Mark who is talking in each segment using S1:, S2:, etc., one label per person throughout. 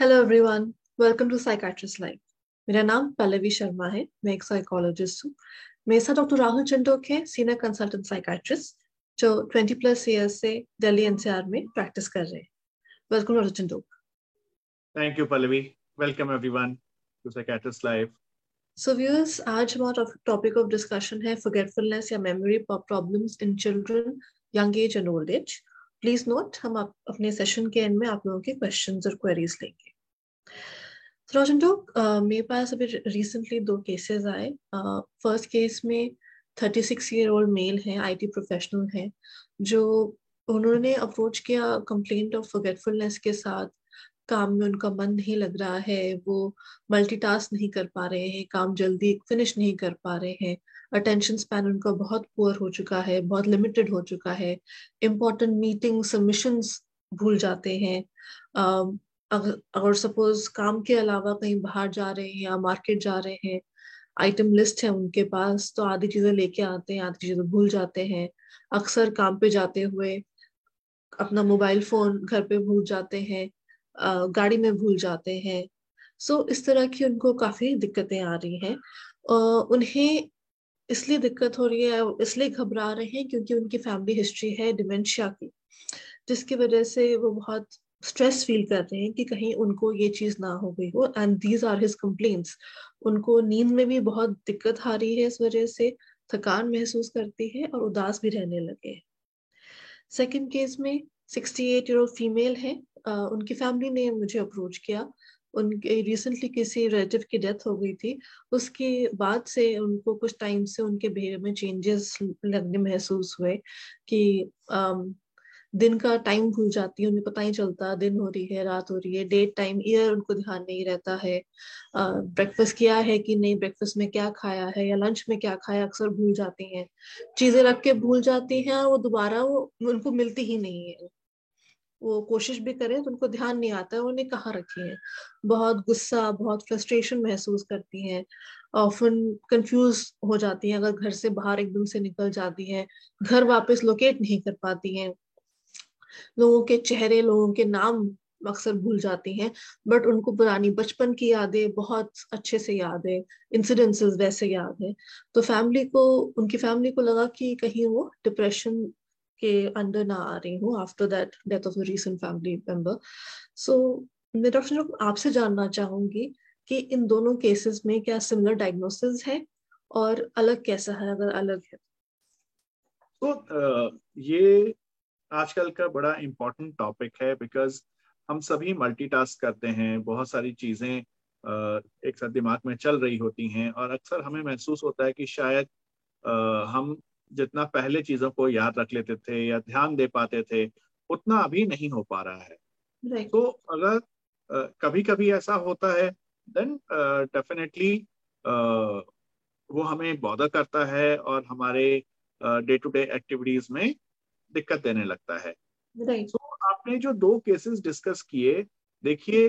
S1: Hello everyone welcome to psychiatrist life मेरा नाम पल्लवी शर्मा है। मैं एक साइकोलॉजिस्ट हूँ। मेरे साथ डॉक्टर राहुल चंडोक है सीनियर कंसल्टेंट साइकाट्रिस्ट जो 20 प्लस ईयर्स से दिल्ली एनसीआर में प्रैक्टिस कर रहे हैं। Welcome doctor Chandok
S2: thank you Pallavi. Welcome everyone to psychiatrist life
S1: so viewers आज हमारा टॉपिक ऑफ़ डिस्कशन है फॉरगेटफुलनेस या memory problems in children young age and old age please note हम आप अपने सेशन के एंड में आप लोगों के क्वेश्चंस और क्वेरीज लेंगे। रोशन टॉक मेरे पास अभी रिसेंटली दो केसेस आए। फ़र्स्ट uh, केस में 36 ईयर ओल्ड मेल हैं आईटी प्रोफेशनल हैं जो उन्होंने अप्रोच किया कंप्लेंट ऑफ़ फॉरगेटफुलनेस के साथ। काम में उनका मन नहीं लग रहा है वो मल्टीटास्क नहीं कर पा रहे हैं काम जल्दी फिनिश नहीं कर पा रहे हैं। अटेंशन स्पैन उनका बहुत पुअर हो चुका है बहुत लिमिटेड हो चुका है। इम्पोर्टेंट मीटिंग सबमिशंस भूल जाते हैं। Uh, अगर अगर सपोज़ काम के अलावा कहीं बाहर जा रहे हैं या मार्केट जा रहे हैं आइटम लिस्ट है उनके पास तो आधी चीज़ें लेके आते हैं, आधी चीज़ें भूल जाते हैं। अक्सर काम पे जाते हुए अपना मोबाइल फ़ोन घर पे भूल जाते हैं गाड़ी में भूल जाते हैं। सो इस तरह की उनको काफ़ी दिक्कतें आ रही हैं। उन्हें इसलिए दिक्कत हो रही है इसलिए घबरा रहे हैं क्योंकि उनकी फैमिली हिस्ट्री है डिमेंशिया की, जिसकी वजह से वो बहुत स्ट्रेस फील कर रहे हैं कि कहीं उनको ये चीज़ ना हो गई हो। And these are his complaints उनको नींद में भी बहुत दिक्कत आ रही है इस वजह से थकान महसूस करती है और उदास भी रहने लगे सेकेंड केस में 68 एट ईयर फीमेल है। uh, उनकी फैमिली ने मुझे अप्रोच किया। उनके रिसेंटली किसी रिलेटिव की डेथ हो गई थी। उसके बाद से उनको कुछ टाइम से उनके बिहेवियर में चेंजेस लगने महसूस हुए कि um, दिन का टाइम भूल जाती है, उन्हें पता ही चलता दिन हो रही है, रात हो रही है डेट टाइम ईयर उनको ध्यान नहीं रहता है। ब्रेकफास्ट किया है कि नहीं ब्रेकफास्ट में क्या खाया है या लंच में क्या खाया, अक्सर भूल जाती हैं। चीज़ें रख के भूल जाती हैं और वो दोबारा वो, उनको मिलती ही नहीं है। वो कोशिश भी करें तो उनको ध्यान नहीं आता है, उन्हें कहाँ रखी है? बहुत गुस्सा, बहुत फ्रस्ट्रेशन महसूस करती हैं। ऑफन कंफ्यूज हो जाती हैं, अगर घर से बाहर एकदम से निकल जाती हैं, घर वापस लोकेट नहीं कर पाती हैं। लोगों के चेहरे, लोगों के नाम अक्सर भूल जाती हैं बट उनको पुरानी बचपन की यादें बहुत अच्छे से याद है इंसिडेंसेस वैसे याद है। तो फैमिली को, उनकी फैमिली को लगा कि कहीं वो डिप्रेशन के अंदर ना आ रही हूँ after that death of recent family member so मैं डॉक्टर आपसे जानना चाहूँगी कि इन दोनों केसेस में क्या सिमिलर डायग्नोसिस है और अलग कैसा है, अगर अलग है?
S2: तो ये आजकल का बड़ा इम्पोर्टेंट टॉपिक है बिकॉज़ हम सभी मल्टीटास्क करते हैं बहुत सारी चीज़ें एक साथ दिमाग में चल रही होती हैं और अक्सर हमें महसूस होता है कि शायद हम जितना पहले चीज़ों को याद रख लेते थे या ध्यान दे पाते थे उतना अभी नहीं हो पा रहा है। तो अगर कभी कभी ऐसा होता है देन डेफिनेटली वो हमें बॉदर करता है और हमारे डे टू डे एक्टिविटीज़ में दिक्कत देने लगता है
S1: right.
S2: तो आपने जो दो केसेस डिस्कस किए देखिए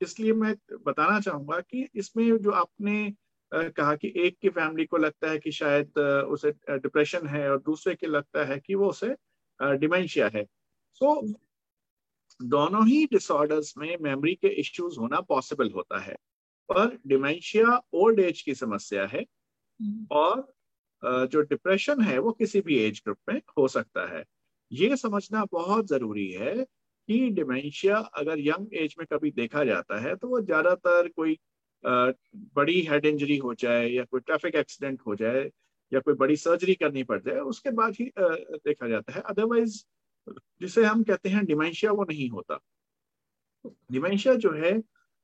S2: इसलिए मैं बताना चाहूँगा कि इसमें जो आपने कहा कि एक की फैमिली को लगता है कि शायद उसे डिप्रेशन है और दूसरे के लगता है कि वो उसे डिमेंशिया है सो so, दोनों ही डिसऑर्डर्स में मेमोरी के इश्यूज़ होना पॉसिबल होता है पर डिमेंशिया ओल्ड एज की समस्या है हम्म। और जो डिप्रेशन है, वो किसी भी एज ग्रुप में हो सकता है। ये समझना बहुत ज़रूरी है कि डिमेंशिया अगर यंग एज में कभी देखा जाता है तो वो ज़्यादातर कोई बड़ी हेड इंजरी हो जाए या कोई ट्रैफ़िक एक्सीडेंट हो जाए या कोई बड़ी सर्जरी करनी पड़ जाए, उसके बाद ही देखा जाता है। अदरवाइज़ जिसे हम कहते हैं डिमेंशिया वो नहीं होता। डिमेंशिया जो है,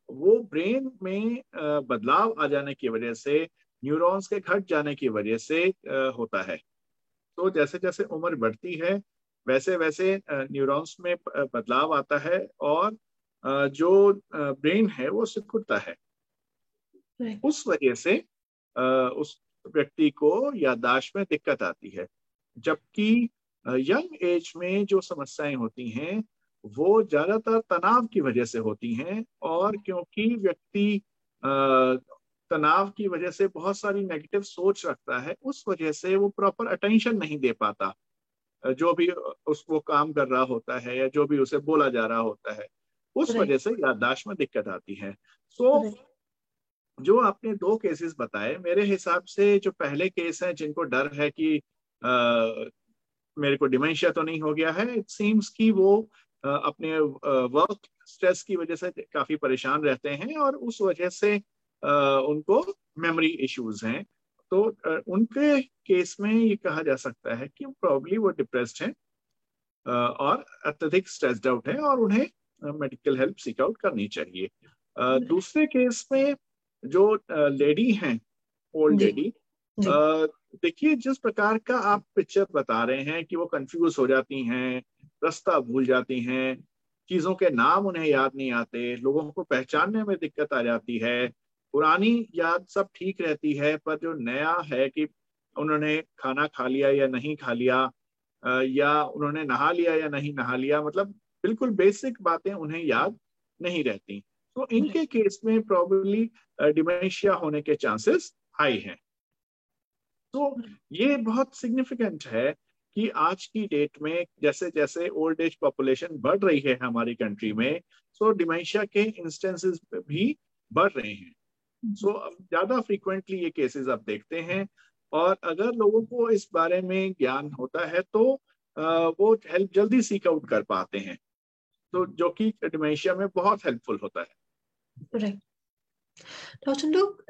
S2: वो ब्रेन में बदलाव आ जाने की वजह से न्यूरॉन्स के घट जाने की वजह से होता है। तो जैसे जैसे उम्र बढ़ती है वैसे वैसे न्यूरॉन्स में बदलाव आता है और जो ब्रेन है वो सिकुड़ता है। उस वजह से उस व्यक्ति को याददाश्त में दिक्कत आती है जबकि यंग एज में जो समस्याएँ होती हैं वो ज़्यादातर तनाव की वजह से होती हैं और क्योंकि व्यक्ति तनाव की वजह से बहुत सारी नेगेटिव सोच रखता है उस वजह से वो प्रॉपर अटेंशन नहीं दे पाता। जो भी उसको काम कर रहा होता है या जो भी उसे बोला जा रहा होता है उस वजह से याददाश्त में दिक्कत आती है। सो so, जो आपने दो केसेस बताए मेरे हिसाब से जो पहले केस हैं जिनको डर है कि आ, मेरे को डिमेंशिया तो नहीं हो गया है इट सीम्स कि वो आ, अपने वर्क स्ट्रेस की वजह से काफ़ी परेशान रहते हैं और उस वजह से उनको मेमोरी इश्यूज़ हैं। तो उनके केस में ये कहा जा सकता है कि प्रॉब्ली वो डिप्रेस्ड हैं और अत्यधिक स्ट्रेस्ड आउट है और उन्हें मेडिकल हेल्प सीक आउट करनी चाहिए। दूसरे केस में जो लेडी हैं ओल्ड लेडी देखिए जिस प्रकार का आप पिक्चर बता रहे हैं कि वो कंफ्यूज हो जाती हैं रास्ता भूल जाती हैं चीज़ों के नाम उन्हें याद नहीं आते लोगों को पहचानने में दिक्कत आ जाती है पुरानी याद सब ठीक रहती है पर जो नया है कि उन्होंने खाना खा लिया या नहीं खा लिया या उन्होंने नहा लिया या नहीं नहा लिया मतलब बिल्कुल बेसिक बातें उन्हें याद नहीं रहती। तो इनके केस में प्रॉब्लली डिमेंशिया होने के चांसेस हाई हैं। तो ये बहुत सिग्निफिकेंट है कि आज की डेट में जैसे जैसे ओल्ड एज पॉपुलेशन बढ़ रही है हमारी कंट्री में सो डिमेंशिया के इंस्टेंसेस भी बढ़ रहे हैं। सो so, ज़्यादा फ्रीक्वेंटली ये केसेस आप देखते हैं और अगर लोगों को इस बारे में ज्ञान होता है तो वो हेल्प जल्दी सीक आउट कर पाते हैं। तो जो कि डिमेंशिया में बहुत हेल्पफुल होता है।
S1: राइट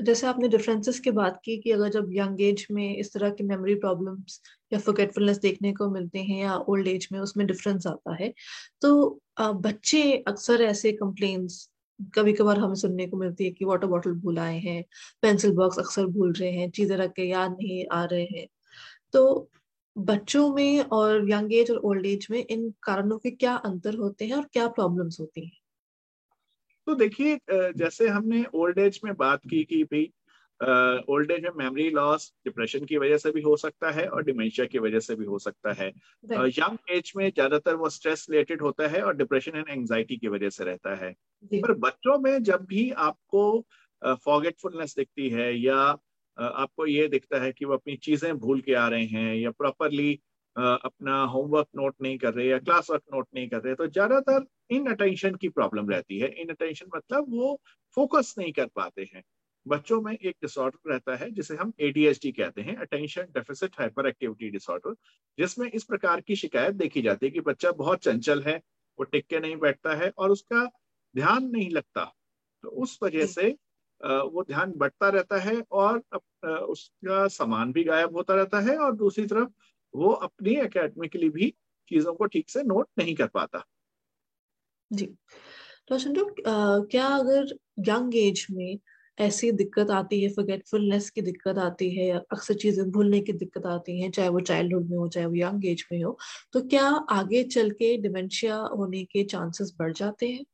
S1: जैसे आपने डिफरेंसेस की बात की कि अगर जब यंग एज में इस तरह की मेमोरी प्रॉब्लम्स या फॉरगेटफुलनेस देखने को मिलते हैं या ओल्ड एज में उसमें डिफरेंस आता है तो बच्चे अक्सर ऐसे कंप्लेन्स कभी कभार हमें सुनने को मिलती है कि वाटर बॉटल भूल आए हैं पेंसिल बॉक्स अक्सर भूल रहे हैं, चीज़ें रख के याद नहीं आ रहे हैं। तो बच्चों में और यंग एज और ओल्ड एज में इन कारणों के क्या अंतर होते हैं और क्या प्रॉब्लम्स होती हैं?
S2: तो देखिए जैसे हमने ओल्ड एज में बात की कि भाई ओल्ड एज में मेमोरी लॉस डिप्रेशन की वजह से भी हो सकता है और डिमेंशिया की वजह से भी हो सकता है। यंग एज में ज़्यादातर वो स्ट्रेस रिलेटेड होता है और डिप्रेशन एंड एंजाइटी की वजह से रहता है। पर बच्चों में जब भी आपको फॉरगेटफुलनेस दिखती है या आपको ये दिखता है कि वो अपनी चीज़ें भूल के आ रहे हैं या प्रॉपरली अपना होमवर्क नोट नहीं कर रहे या क्लास वर्क नोट नहीं कर रहे तो ज़्यादातर इन अटेंशन की प्रॉब्लम रहती है। इन अटेंशन मतलब वो फोकस नहीं कर पाते हैं। बच्चों में एक डिसऑर्डर रहता है जिसे हम एडीएचडी कहते हैं attention deficit hyperactivity disorder जिसमें इस प्रकार की शिकायत देखी जाती है कि बच्चा बहुत चंचल है वो टिक के नहीं बैठता है और उसका ध्यान नहीं लगता। तो उस वजह से वो ध्यान बढ़ता रहता है और उसका सामान भी गायब होता रहता है और दूसरी तरफ़ वो अपनी अकेडमिकली भी चीज़ों को ठीक से नोट नहीं कर पाता।
S1: जी। तो क्या अगर यंग एज में ऐसी दिक्कत आती है फॉरगेटफुलनेस की दिक्कत आती है अक्सर चीज़ें भूलने की दिक्कत आती है चाहे वो चाइल्डहुड में हो चाहे वो यंग एज में हो तो क्या आगे चल के डिमेंशिया होने के चांसेस बढ़ जाते हैं?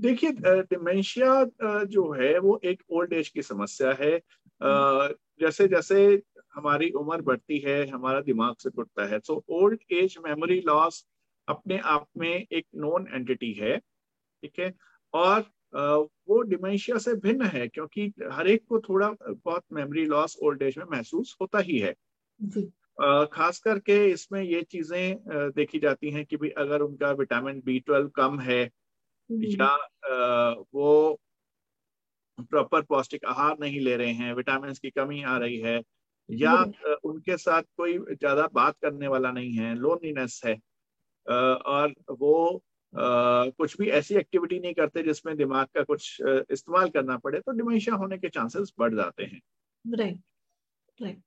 S2: देखिए डिमेंशिया जो है वो एक ओल्ड एज की समस्या है। हम्म। जैसे जैसे हमारी उम्र बढ़ती है हमारा दिमाग से टूटता है so old age memory loss अपने आप में एक नॉन एंटिटी है ठीक है? और वो डिमेंशिया से भिन्न है क्योंकि हर एक को थोड़ा बहुत मेमोरी लॉस ओल्ड एज में महसूस होता ही है। खास करके इसमें ये चीज़ें देखी जाती हैं कि भी अगर उनका विटामिन बी ट्वेल्व कम है या वो प्रॉपर पौष्टिक आहार नहीं ले रहे हैं विटामिन की कमी आ रही है या उनके साथ कोई ज़्यादा बात करने वाला नहीं है लोनलीनेस है और वो कुछ भी ऐसी एक्टिविटी नहीं करते जिसमें दिमाग का कुछ इस्तेमाल करना पड़े तो डिमेंशिया होने के चांसेस बढ़ जाते हैं।
S1: राइट राइट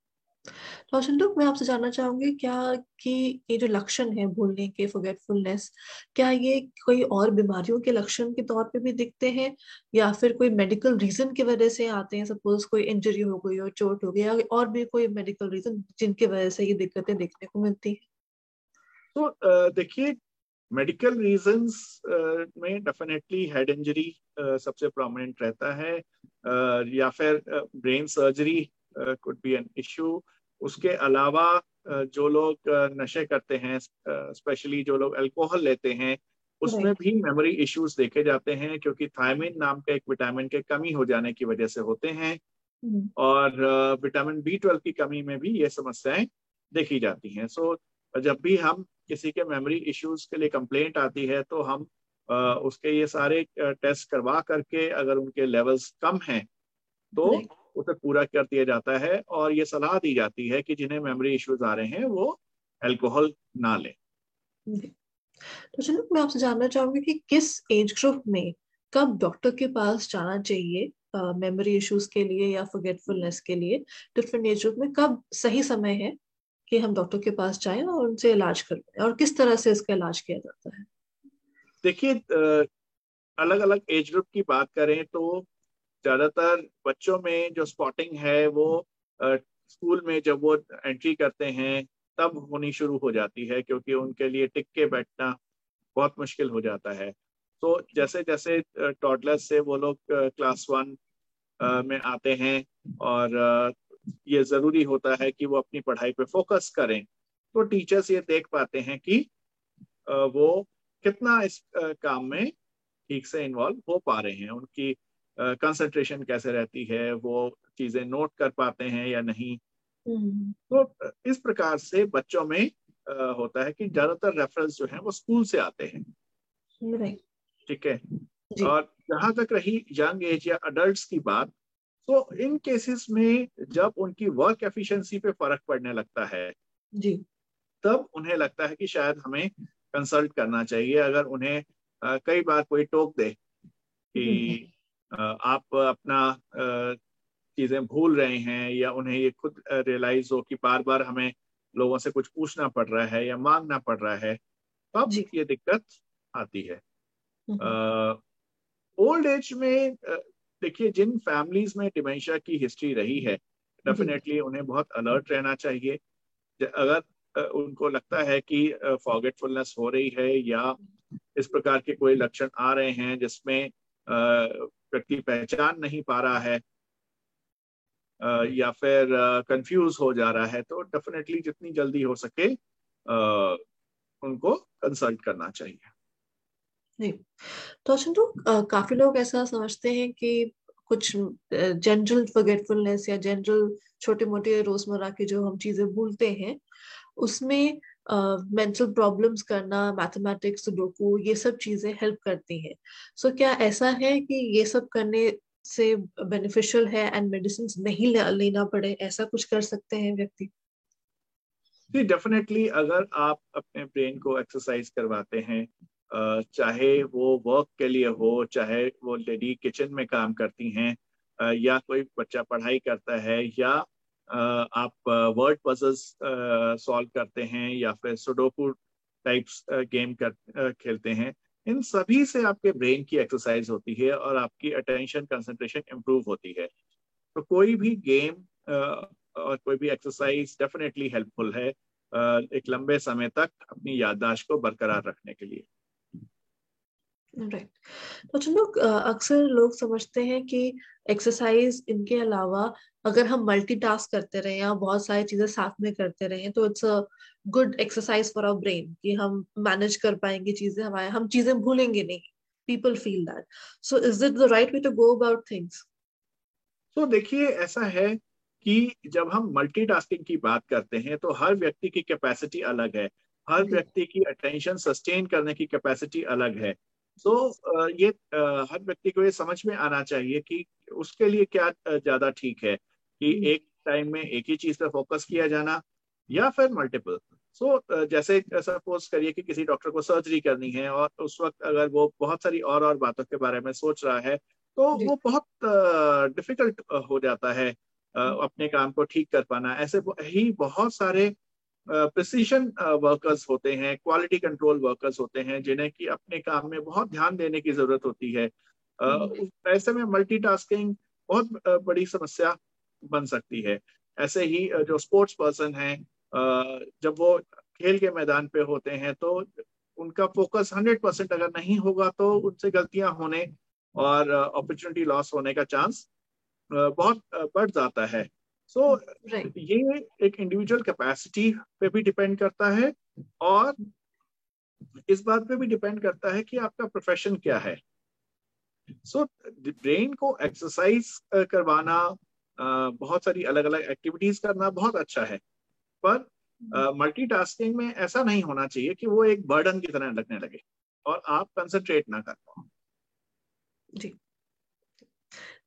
S1: रोशन लोग मैं आपसे जानना चाहूँगी क्या कि ये जो लक्षण है भूलने के फॉरगेटफुलनेस क्या ये कोई और बीमारियों के लक्षण के तौर पे भी दिखते हैं? या फिर कोई मेडिकल रीजन की वजह से आते हैं? सपोज़ कोई इंजरी हो गई और चोट हो गई और भी कोई मेडिकल रीजन जिनकी वजह से ये दिक्कतें देखने को मिलती है?
S2: तो देखिए मेडिकल रीजंस में डेफिनेटली हेड इंजरी सबसे प्रोमिनेंट रहता है uh, या फिर brain surgery could be an issue उसके अलावा uh, जो लोग नशे करते हैं स्पेशली uh, जो लोग अल्कोहल लेते हैं उसमें भी मेमोरी इश्यूज़ देखे जाते हैं क्योंकि थायमिन नाम के एक विटामिन के कमी हो जाने की वजह से होते हैं। हम्म। और विटामिन बी ट्वेल्व की कमी में भी ये समस्याएँ देखी जाती हैं। सो जब भी हम किसी के मेमोरी इश्यूज़ के लिए कंप्लेंट आती है तो हम उसके ये सारे टेस्ट करवा करके अगर उनके लेवल्स कम हैं तो उसे पूरा कर दिया जाता है और ये सलाह दी जाती है कि जिन्हें मेमोरी इश्यूज़ आ रहे हैं वो अल्कोहल ना लें।
S1: तो चलो मैं आपसे जानना चाहूँगी कि किस एज ग्रुप में कब डॉक्टर के पास जाना चाहिए मेमोरी uh, इश्यूज़ के लिए या फॉरगेटफुलनेस के लिए? डिफरेंट एज ग्रुप में कब सही समय है? कि हम डॉक्टर के पास जाएँ और उनसे इलाज करवाएँ, और किस तरह से इसका इलाज किया जाता है?
S2: देखिए अलग अलग एज ग्रुप की बात करें तो ज़्यादातर बच्चों में जो स्पॉटिंग है वो स्कूल में जब वो एंट्री करते हैं, तब होनी शुरू हो जाती है क्योंकि उनके लिए टिक के बैठना बहुत मुश्किल हो जाता है। तो जैसे जैसे टॉडलर से वो लोग क्लास वन में आते हैं और ये ज़रूरी होता है कि वो अपनी पढ़ाई पे फोकस करें। तो टीचर्स ये देख पाते हैं कि वो कितना इस काम में ठीक से इन्वॉल्व हो पा रहे हैं। उनकी कंसंट्रेशन कैसे रहती है वो चीज़ें नोट कर पाते हैं या नहीं। हम्म। तो इस प्रकार से बच्चों में होता है कि ज़्यादातर रेफरेंस जो है वो स्कूल से आते हैं। ठीक है? और जहाँ तक रही यंग एज या अडल्ट की बात तो इन केसेस में जब उनकी वर्क एफिशिएंसी पे फ़र्क पड़ने लगता है
S1: जी
S2: तब उन्हें लगता है कि शायद हमें कंसल्ट करना चाहिए अगर उन्हें आ, कई बार कोई टोक दे कि हम्म। आप अपना चीज़ें भूल रहे हैं या उन्हें ये खुद रियलाइज़ हो कि बार बार हमें लोगों से कुछ पूछना पड़ रहा है या मांगना पड़ रहा है तब ये दिक्कत आती है ओल्ड हम्म। एज में देखिए, जिन फैमिलीज़ में डिमेंशिया की हिस्ट्री रही है डेफिनेटली उन्हें बहुत अलर्ट रहना चाहिए। अगर उनको लगता है कि फॉरगेटफुलनेस हो रही है या इस प्रकार के कोई लक्षण आ रहे हैं जिसमें व्यक्ति पहचान नहीं पा रहा है या फिर कंफ्यूज हो जा रहा है तो डेफिनेटली जितनी जल्दी हो सके उनको कंसल्ट करना चाहिए।
S1: नहीं। तो चिंटू काफ़ी लोग ऐसा समझते हैं कि कुछ जनरल फॉरगेटफुलनेस या जनरल छोटे मोटे रोज़मर्रा के जो हम चीज़ें भूलते हैं उसमें मेंटल uh, प्रॉब्लम्स करना मैथमेटिक्स सुडोकू ये सब चीज़ें हेल्प करती हैं। सो so, क्या ऐसा है कि ये सब करने से बेनिफिशियल है एंड मेडिसिन नहीं लेना पड़े? ऐसा कुछ कर सकते हैं व्यक्ति?
S2: डेफिनेटली अगर आप अपने ब्रेन को एक्सरसाइज करवाते हैं चाहे वो वर्क के लिए हो, चाहे वो लेडी किचन में काम करती हैं या कोई बच्चा पढ़ाई करता है, या आप वर्ड पजल्स सॉल्व करते हैं, या फिर सुडोकू टाइप्स गेम कर खेलते हैं, इन सभी से आपके ब्रेन की एक्सरसाइज होती है और आपकी अटेंशन कंसंट्रेशन इम्प्रूव होती है। तो कोई भी गेम और कोई भी एक्सरसाइज डेफिनेटली हेल्पफुल है एक लंबे समय तक अपनी याददाश्त को बरकरार रखने के लिए।
S1: राइट तो चलो अक्सर लोग समझते हैं कि एक्सरसाइज इनके अलावा अगर हम मल्टीटास्क करते रहे या बहुत सारी चीज़ें साथ में करते रहे तो it's a good exercise for our brain कि हम मैनेज कर पाएँगे चीज़ें हमारे हम चीज़ें भूलेंगे नहीं। People feel that so is it the right way to go about things
S2: तो देखिए ऐसा है कि जब हम मल्टीटास्किंग की बात करते हैं तो हर व्यक्ति की कैपेसिटी अलग है। हर व्यक्ति की अटेंशन सस्टेन करने की कैपेसिटी अलग है। तो ये हर व्यक्ति को ये समझ में आना चाहिए कि उसके लिए क्या ज़्यादा ठीक है कि हम्म। एक टाइम में एक ही चीज़ पर फोकस किया जाना या फिर मल्टीपल सो so, जैसे सपोज़ करिए कि किसी डॉक्टर को सर्जरी करनी है और उस वक्त अगर वो बहुत सारी और और बातों के बारे में सोच रहा है तो वो बहुत डिफ़िकल्ट हो जाता है हम्म। अपने काम को ठीक कर पाना ऐसे ही बहुत सारे प्रिसीशन वर्कर्स होते हैं क्वालिटी कंट्रोल वर्कर्स होते हैं जिन्हें कि अपने काम में बहुत ध्यान देने की ज़रूरत होती है। हम्म। ऐसे में मल्टीटास्किंग बहुत बड़ी समस्या बन सकती है। ऐसे ही जो स्पोर्ट्स पर्सन हैं जब वो खेल के मैदान पे होते हैं तो उनका फोकस हंड्रेड परसेंट अगर नहीं होगा तो उनसे गलतियाँ होने और अपॉर्चुनिटी लॉस होने का चांस बहुत बढ़ जाता है। So so, right. ये एक इंडिविजुअल कैपेसिटी पे भी डिपेंड करता है और इस बात पे भी डिपेंड करता है कि आपका प्रोफेशन क्या है। सो so, ब्रेन को एक्सरसाइज करवाना बहुत सारी अलग अलग एक्टिविटीज़ करना बहुत अच्छा है। पर मल्टीटास्किंग में ऐसा नहीं होना चाहिए कि वो एक बर्डन की तरह लगने लगे और आप कंसंट्रेट ना कर पाओ।
S1: जी।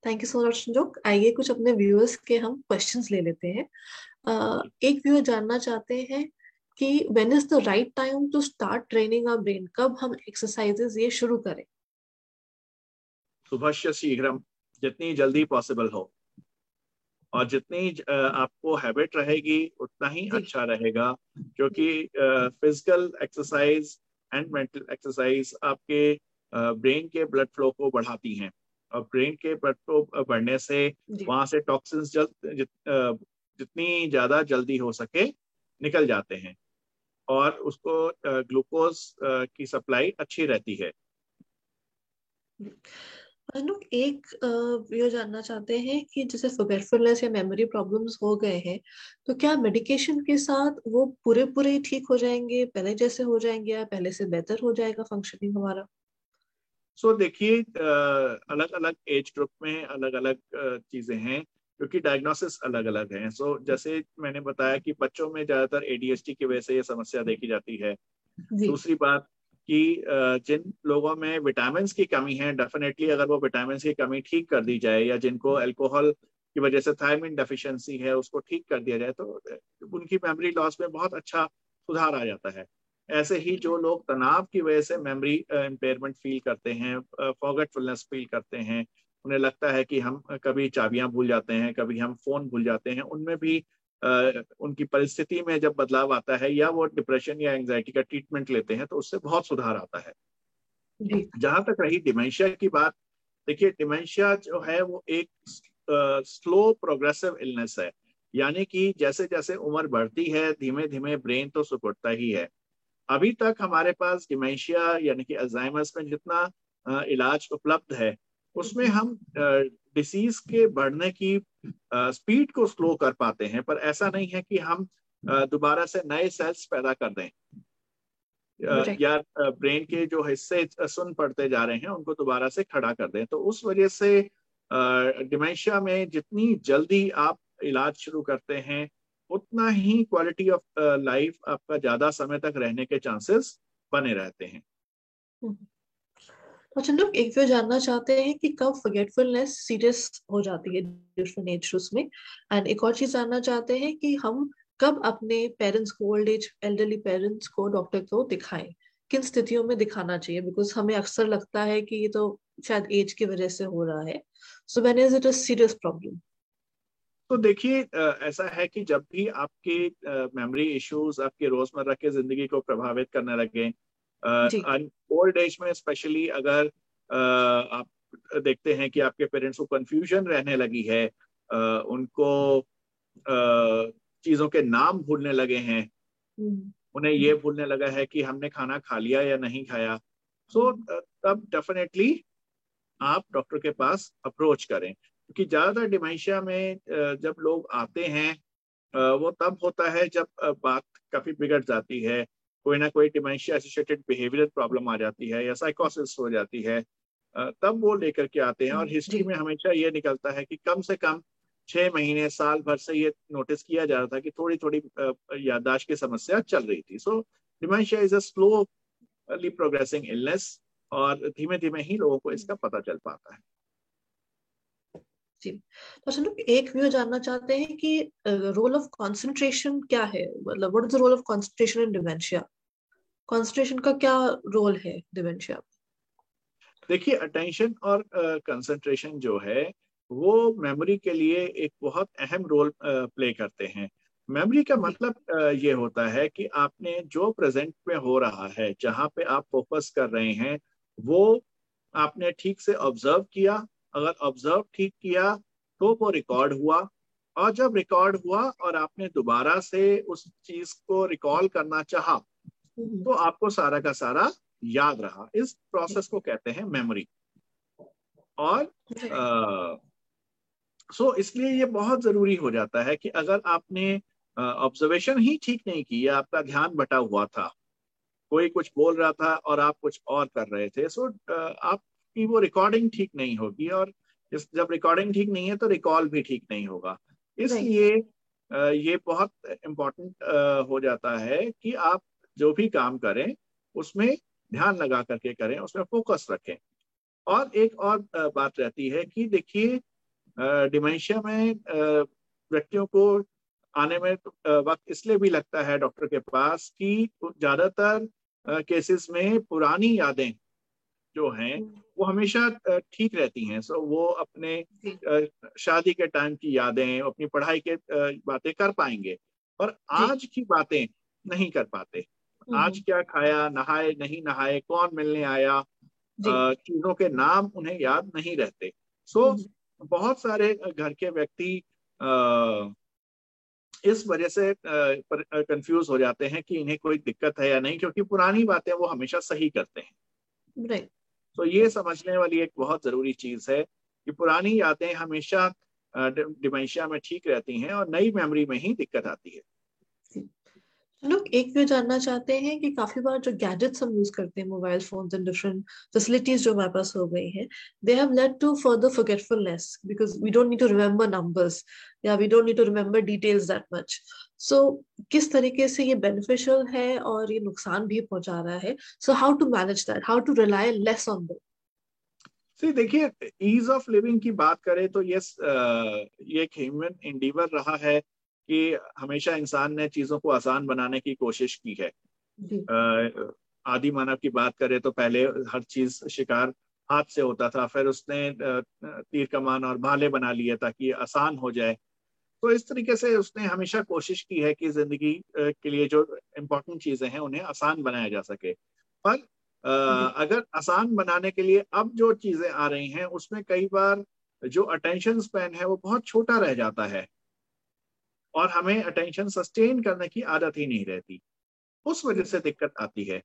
S1: Thank you so much Sanjog आइए कुछ अपने व्यूअर्स के हम क्वेश्चंस ले लेते हैं। uh, एक व्यूअर जानना चाहते हैं कि when is the right time to start training our brain कब हम एक्सरसाइजेस ये शुरू करें?
S2: सुबह शीघ्रम जितनी जल्दी पॉसिबल हो। और जितनी आपको हैबिट रहेगी उतना ही अच्छा रहेगा क्योंकि physical exercise and mental exercise आपके ब्रेन के ब्लड फ्लो को बढ़ाती हैं। ब्रेन के ब्लड बढ़ने से वहाँ से टॉक्सिन्स जल्द जित, जितनी ज़्यादा जल्दी हो सके निकल जाते हैं। और उसको ग्लूकोज की सप्लाई अच्छी रहती है।
S1: लोग एक ये जानना चाहते हैं कि जैसे फॉरगेटफुलनेस या मेमोरी प्रॉब्लम्स हो गए हैं तो क्या मेडिकेशन के साथ वो पूरे पूरे ठीक हो जाएँगे पहले जैसे हो जाएँगे या पहले से बेहतर हो जाएगा फंक्शनिंग हमारा?
S2: सो so, देखिए अलग अलग एज ग्रुप में अलग अलग चीज़ें हैं क्योंकि डायग्नोसिस अलग अलग हैं। सो so, जैसे मैंने बताया कि बच्चों में ज़्यादातर एडीएसटी की वजह से ये समस्या देखी जाती है। दूसरी बात कि जिन लोगों में विटामिन की कमी है डेफिनेटली अगर वो विटामिन की कमी ठीक कर दी जाए या जिनको अल्कोहल की वजह से थायमिन डेफिशिएंसी है उसको ठीक कर दिया जाए तो उनकी मेमोरी लॉस में बहुत अच्छा सुधार आ जाता है। ऐसे ही जो लोग तनाव की वजह से मेमोरी इम्पेयरमेंट फील करते हैं फॉगटफुलनेस फील करते हैं उन्हें लगता है कि हम कभी चाबियाँ भूल जाते हैं कभी हम फ़ोन भूल जाते हैं उनमें भी उनकी परिस्थिति में जब बदलाव आता है या वो डिप्रेशन या एंजाइटी का ट्रीटमेंट लेते हैं तो उससे बहुत सुधार आता है। जहाँ तक रही डिमेंशिया की बात देखिए डिमेंशिया जो है वो एक स्लो प्रोग्रेसिव इलनेस है यानी कि जैसे जैसे उम्र बढ़ती है धीमे धीमे ब्रेन तो सुकुड़ता ही है। अभी तक हमारे पास डिमेंशिया यानी कि अल्जाइमर्स में जितना इलाज उपलब्ध है उसमें हम डिसीज के बढ़ने की स्पीड को स्लो कर पाते हैं पर ऐसा नहीं है कि हम दोबारा से नए सेल्स पैदा कर दें। या ब्रेन के जो हिस्से सुन पड़ते जा रहे हैं उनको दोबारा से खड़ा कर दें। तो उस वजह से डिमेंशिया में जितनी जल्दी आप इलाज शुरू करते हैं उतना ही क्वालिटी ऑफ़ लाइफ आपका ज़्यादा समय तक रहने के चांसेस बने रहते हैं।
S1: हम्म। अच्छा लोग एक बार जानना चाहते हैं कि कब फॉरगेटफुलनेस सीरियस हो जाती है डिफरेंट एज में? एंड एक और चीज़ जानना चाहते हैं कि हम कब अपने पेरेंट्स को ओल्ड एज एल्डरली पेरेंट्स को डॉक्टर को दिखाएँ? किन स्थितियों में दिखाना चाहिए? बिकॉज़ हमें अक्सर लगता है कि ये तो शायद एज की वजह से हो रहा है। So when is it a serious problem
S2: तो देखिए ऐसा है कि जब भी आपके मेमोरी इश्यूज़ आपके रोज़मर्रा की ज़िंदगी को प्रभावित करने लगे ओल्ड एज में स्पेशली अगर आप देखते हैं कि आपके पेरेंट्स को कंफ्यूजन रहने लगी है उनको चीज़ों के नाम भूलने लगे हैं। हम्म। उन्हें ये भूलने लगा है कि हमने खाना खा लिया या नहीं खाया। सो so, हम्म। तब डेफिनेटली आप डॉक्टर के पास अप्रोच करें। क्योंकि ज़्यादातर डिमेंशिया में जब लोग आते हैं वो तब होता है जब बात काफ़ी बिगड़ जाती है। कोई ना कोई डिमेंशिया एसोसिएटेड बिहेवियर प्रॉब्लम आ जाती है या साइकोसिस हो जाती है तब वो लेकर के आते हैं और हिस्ट्री में हमेशा ये निकलता है कि कम से कम छह महीने साल भर से ये नोटिस किया जा रहा था कि थोड़ी थोड़ी याददाश्त की समस्या चल रही थी। So dementia is a slowly progressing illness और धीमे धीमे ही लोगों को इसका पता चल पाता है।
S1: जी। तो लोग एक व्यू जानना चाहते हैं कि रोल ऑफ़ कंसंट्रेशन क्या है? मतलब what is the role of concentration in dementia concentration का क्या रोल है डिमेंशिया
S2: देखिए अटेंशन और कंसंट्रेशन uh, जो है वो मेमोरी के लिए एक बहुत अहम रोल प्ले करते हैं। मेमोरी का मतलब ये होता है कि आपने जो प्रेजेंट में हो रहा है जहाँ पे आप फोकस कर रहे हैं वो आपने ठीक से ऑब्ज़र्व किया अगर ऑब्ज़र्व ठीक किया तो वो रिकॉर्ड हुआ। और जब रिकॉर्ड हुआ और आपने दोबारा से उस चीज़ को रिकॉल करना चाहा हम्म। तो आपको सारा का सारा याद रहा। इस प्रोसेस को कहते हैं मेमोरी और आ, सो इसलिए ये बहुत ज़रूरी हो जाता है कि अगर आपने ऑब्जर्वेशन ही ठीक नहीं की या आपका ध्यान बटा हुआ था कोई कुछ बोल रहा था और आप कुछ और कर रहे थे सो आप कि वो रिकॉर्डिंग ठीक नहीं होगी और इस जब रिकॉर्डिंग ठीक नहीं है तो रिकॉल भी ठीक नहीं होगा। इसलिए ये बहुत इम्पोर्टेंट हो जाता है कि आप जो भी काम करें उसमें ध्यान लगा करके करें उसमें फोकस रखें। और एक और बात रहती है कि देखिए डिमेंशिया में व्यक्तियों को आने में वक्त इसलिए भी लगता है डॉक्टर के पास कि ज़्यादातर केसेस में पुरानी यादें जो हैं हम्म। वो हमेशा ठीक रहती हैं। सो वो अपने शादी के टाइम की यादें अपनी पढ़ाई के बातें कर पाएँगे। और आज की बातें नहीं कर पाते। आज क्या खाया नहाए नहीं नहाए कौन मिलने आया चीज़ों के नाम उन्हें याद नहीं रहते। सो बहुत सारे घर के व्यक्ति इस वजह से कंफ्यूज हो जाते हैं कि इन्हें कोई दिक्कत है या नहीं क्योंकि पुरानी बातें वो हमेशा सही करते हैं।
S1: Right.
S2: तो ये समझने वाली एक बहुत ज़रूरी चीज़ है कि पुरानी यादें हमेशा डिमेंशिया में ठीक रहती हैं और नई मेमोरी में ही दिक्कत आती है।
S1: लोग एक भी जानना चाहते हैं कि काफ़ी बार जो गैजेट्स हम यूज़ करते हैं mobile phone and different facilities जो हमारे पास हो गई हैं they have led to further forgetfulness because we don't need to remember numbers या we don't need to remember details that much so so, किस तरीके से ये बेनिफिशियल है और ये नुकसान भी पहुँचा रहा है? So how to manage that how to rely less on
S2: that देखिए ईज ऑफ़ लिविंग की बात करें तो यस ये एक ह्यूमन इंडीवर रहा है कि हमेशा इंसान ने चीज़ों को आसान बनाने की कोशिश की है। आदि मानव की बात करें तो पहले हर चीज़ शिकार हाथ से होता था फिर उसने तीर कमान और भाले बना लिए ताकि आसान हो जाए। तो इस तरीके से उसने हमेशा कोशिश की है कि ज़िंदगी के लिए जो इम्पोर्टेंट चीज़ें हैं उन्हें आसान बनाया जा सके। पर अगर आसान बनाने के लिए अब जो चीज़ें आ रही हैं उसमें कई बार जो अटेंशन स्पेन है वो बहुत छोटा रह जाता है। और हमें अटेंशन सस्टेन करने की आदत ही नहीं रहती। उस वजह से दिक्कत आती है।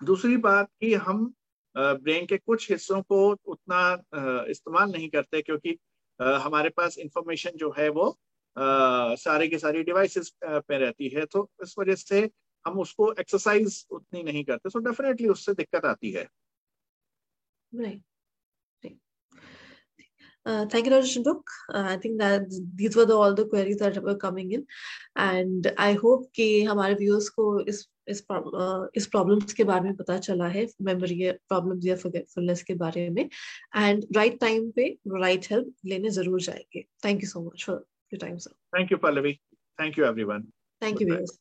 S2: दूसरी बात कि हम ब्रेन के कुछ हिस्सों को उतना इस्तेमाल नहीं करते क्योंकि हमारे पास इंफॉर्मेशन जो है वो आ, सारे के सारी डिवाइसेस पे रहती है तो इस वजह से हम उसको एक्सरसाइज उतनी नहीं करते सो so डेफिनेटली उससे दिक्कत आती है
S1: right. Uh, thank you, Dr. Shinduk. Uh, I think that these were the, all the queries that were coming in, and I hope कि हमारे viewers को इस इस इस प्रॉब्लम्स के बारे में पता चला है मेमोरी प्रॉब्लम या फुलनेस के बारे में। एंड राइट टाइम पे राइट हेल्प लेने ज़रूर जाएँगे। Thank you so much for your time
S2: sir. Thank you Pallavi. Thank you
S1: everyone. Thank you Beerus